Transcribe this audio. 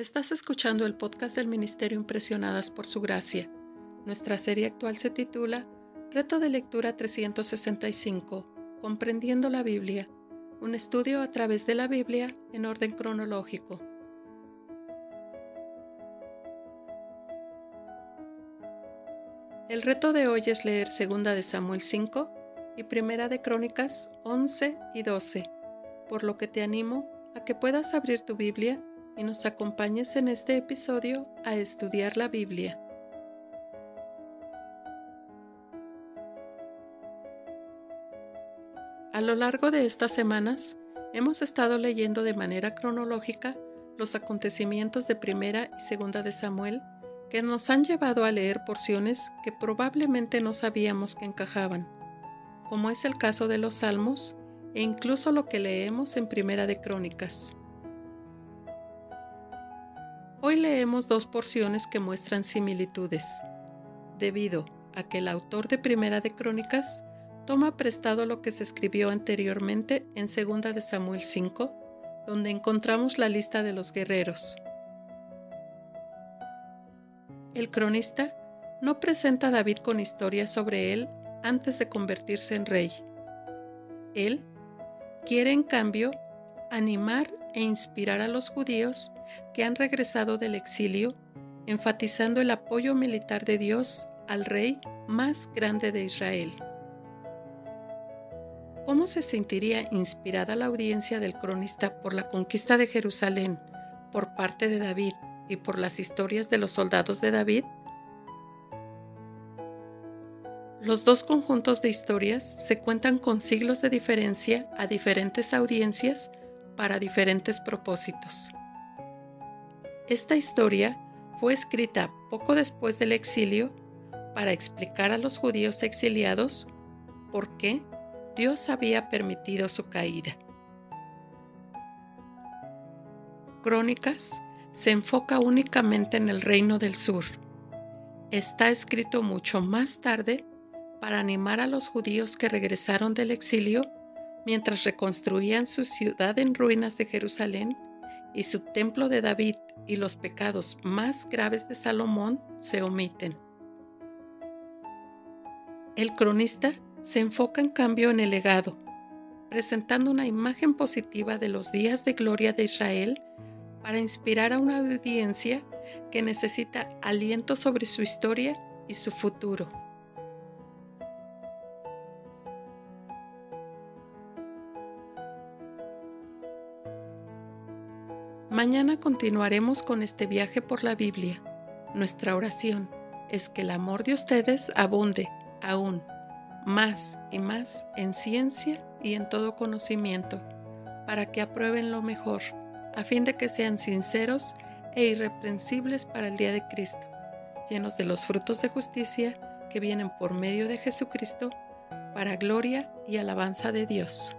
Estás escuchando el podcast del Ministerio Impresionadas por Su Gracia. Nuestra serie actual se titula Reto de Lectura 365, Comprendiendo la Biblia, un estudio a través de la Biblia en orden cronológico. El reto de hoy es leer 2 de Samuel 5 y Primera de Crónicas 11 y 12, por lo que te animo a que puedas abrir tu Biblia y nos acompañes en este episodio a estudiar la Biblia. A lo largo de estas semanas hemos estado leyendo de manera cronológica los acontecimientos de primera y segunda de Samuel que nos han llevado a leer porciones que probablemente no sabíamos que encajaban, como es el caso de los salmos e incluso lo que leemos en primera de crónicas. Hoy leemos dos porciones que muestran similitudes, debido a que el autor de Primera de Crónicas toma prestado lo que se escribió anteriormente en Segunda de Samuel 5, donde encontramos la lista de los guerreros. El cronista no presenta a David con historias sobre él antes de convertirse en rey. Él quiere en cambio animar e inspirar a los judíos que han regresado del exilio, enfatizando el apoyo militar de Dios al rey más grande de Israel. ¿Cómo se sentiría inspirada la audiencia del cronista por la conquista de Jerusalén por parte de David y por las historias de los soldados de David? Los dos conjuntos de historias se cuentan con siglos de diferencia a diferentes audiencias para diferentes propósitos. Esta historia fue escrita poco después del exilio para explicar a los judíos exiliados por qué Dios había permitido su caída. Crónicas se enfoca únicamente en el reino del sur. Está escrito mucho más tarde para animar a los judíos que regresaron del exilio mientras reconstruían su ciudad en ruinas de Jerusalén y su templo de David y los pecados más graves de Salomón se omiten. El cronista se enfoca en cambio en el legado, presentando una imagen positiva de los días de gloria de Israel para inspirar a una audiencia que necesita aliento sobre su historia y su futuro. Mañana continuaremos con este viaje por la Biblia. Nuestra oración es que el amor de ustedes abunde aún más y más en ciencia y en todo conocimiento, para que aprueben lo mejor, a fin de que sean sinceros e irreprensibles para el día de Cristo, llenos de los frutos de justicia que vienen por medio de Jesucristo, para gloria y alabanza de Dios.